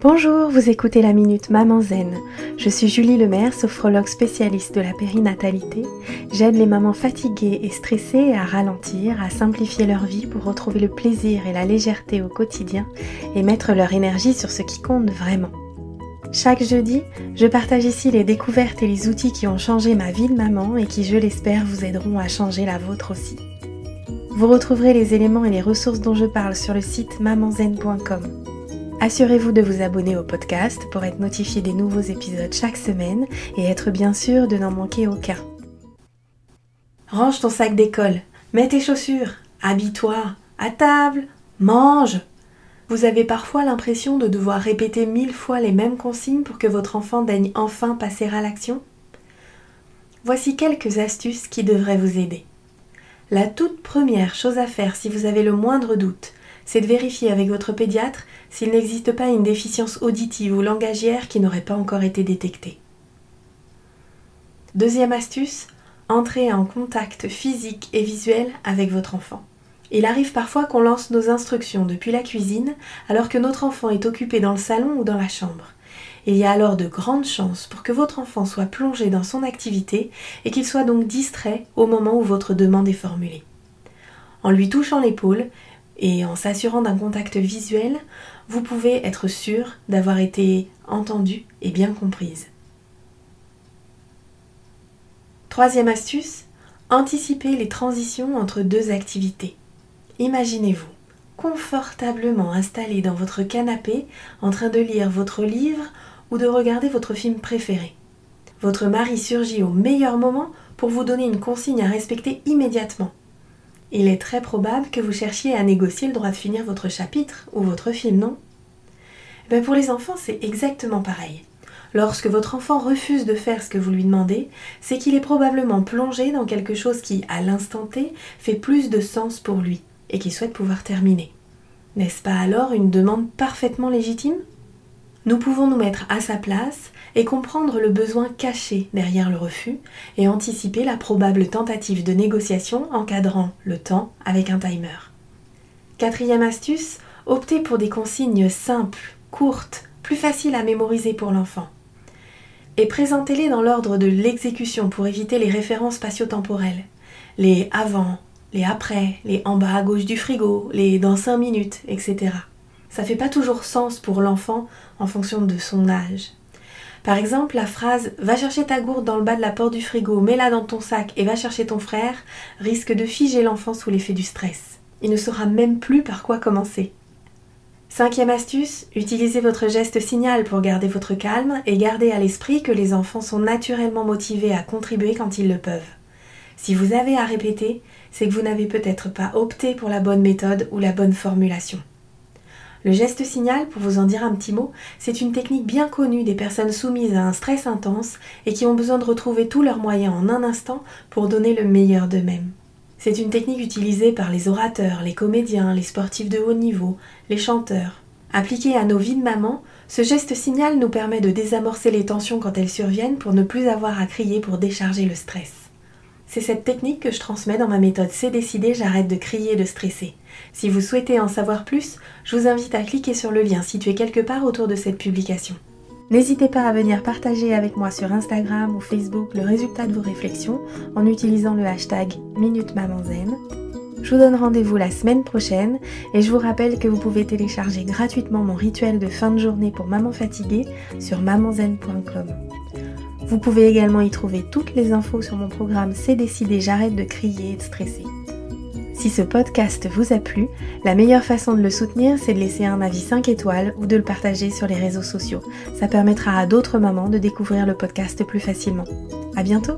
Bonjour, vous écoutez la Minute Maman Zen. Je suis Julie Lemaire, sophrologue spécialiste de la périnatalité. J'aide les mamans fatiguées et stressées à ralentir, à simplifier leur vie pour retrouver le plaisir et la légèreté au quotidien et mettre leur énergie sur ce qui compte vraiment. Chaque jeudi, je partage ici les découvertes et les outils qui ont changé ma vie de maman et qui, je l'espère, vous aideront à changer la vôtre aussi. Vous retrouverez les éléments et les ressources dont je parle sur le site mamanzen.com. Assurez-vous de vous abonner au podcast pour être notifié des nouveaux épisodes chaque semaine et être bien sûr de n'en manquer aucun. Range ton sac d'école, mets tes chaussures, habille-toi, à table, mange. Vous avez parfois l'impression de devoir répéter mille fois les mêmes consignes pour que votre enfant daigne enfin passer à l'action Voici quelques astuces qui devraient vous aider. La toute première chose à faire si vous avez le moindre doute, c'est de vérifier avec votre pédiatre s'il n'existe pas une déficience auditive ou langagière qui n'aurait pas encore été détectée. Deuxième astuce, entrez en contact physique et visuel avec votre enfant. Il arrive parfois qu'on lance nos instructions depuis la cuisine alors que notre enfant est occupé dans le salon ou dans la chambre. Il y a alors de grandes chances pour que votre enfant soit plongé dans son activité et qu'il soit donc distrait au moment où votre demande est formulée. En lui touchant l'épaule, et en s'assurant d'un contact visuel, vous pouvez être sûr d'avoir été entendue et bien comprise. Troisième astuce, anticipez les transitions entre deux activités. Imaginez-vous confortablement installé dans votre canapé en train de lire votre livre ou de regarder votre film préféré. Votre mari surgit au meilleur moment pour vous donner une consigne à respecter immédiatement il est très probable que vous cherchiez à négocier le droit de finir votre chapitre ou votre film, non? Ben Pour les enfants, c'est exactement pareil. Lorsque votre enfant refuse de faire ce que vous lui demandez, c'est qu'il est probablement plongé dans quelque chose qui, à l'instant T, fait plus de sens pour lui et qu'il souhaite pouvoir terminer. N'est-ce pas alors une demande parfaitement légitime? Nous pouvons nous mettre à sa place et comprendre le besoin caché derrière le refus et anticiper la probable tentative de négociation encadrant le temps avec un timer. Quatrième astuce, optez pour des consignes simples, courtes, plus faciles à mémoriser pour l'enfant. Et présentez-les dans l'ordre de l'exécution pour éviter les références spatio-temporelles. Les avant, les après, les en bas à gauche du frigo, les dans 5 minutes, etc ça fait pas toujours sens pour l'enfant en fonction de son âge. Par exemple, la phrase Va chercher ta gourde dans le bas de la porte du frigo, mets-la dans ton sac et va chercher ton frère risque de figer l'enfant sous l'effet du stress. Il ne saura même plus par quoi commencer. Cinquième astuce, utilisez votre geste signal pour garder votre calme et gardez à l'esprit que les enfants sont naturellement motivés à contribuer quand ils le peuvent. Si vous avez à répéter, c'est que vous n'avez peut-être pas opté pour la bonne méthode ou la bonne formulation. Le geste signal, pour vous en dire un petit mot, c'est une technique bien connue des personnes soumises à un stress intense et qui ont besoin de retrouver tous leurs moyens en un instant pour donner le meilleur d'eux-mêmes. C'est une technique utilisée par les orateurs, les comédiens, les sportifs de haut niveau, les chanteurs. Appliquée à nos vies de maman, ce geste signal nous permet de désamorcer les tensions quand elles surviennent pour ne plus avoir à crier pour décharger le stress. C'est cette technique que je transmets dans ma méthode C'est décidé, j'arrête de crier et de stresser. Si vous souhaitez en savoir plus, je vous invite à cliquer sur le lien situé quelque part autour de cette publication. N'hésitez pas à venir partager avec moi sur Instagram ou Facebook le résultat de vos réflexions en utilisant le hashtag Minute Je vous donne rendez-vous la semaine prochaine et je vous rappelle que vous pouvez télécharger gratuitement mon rituel de fin de journée pour maman fatiguée sur mamanzen.com. Vous pouvez également y trouver toutes les infos sur mon programme C'est décidé, j'arrête de crier et de stresser. Si ce podcast vous a plu, la meilleure façon de le soutenir, c'est de laisser un avis 5 étoiles ou de le partager sur les réseaux sociaux. Ça permettra à d'autres mamans de découvrir le podcast plus facilement. À bientôt!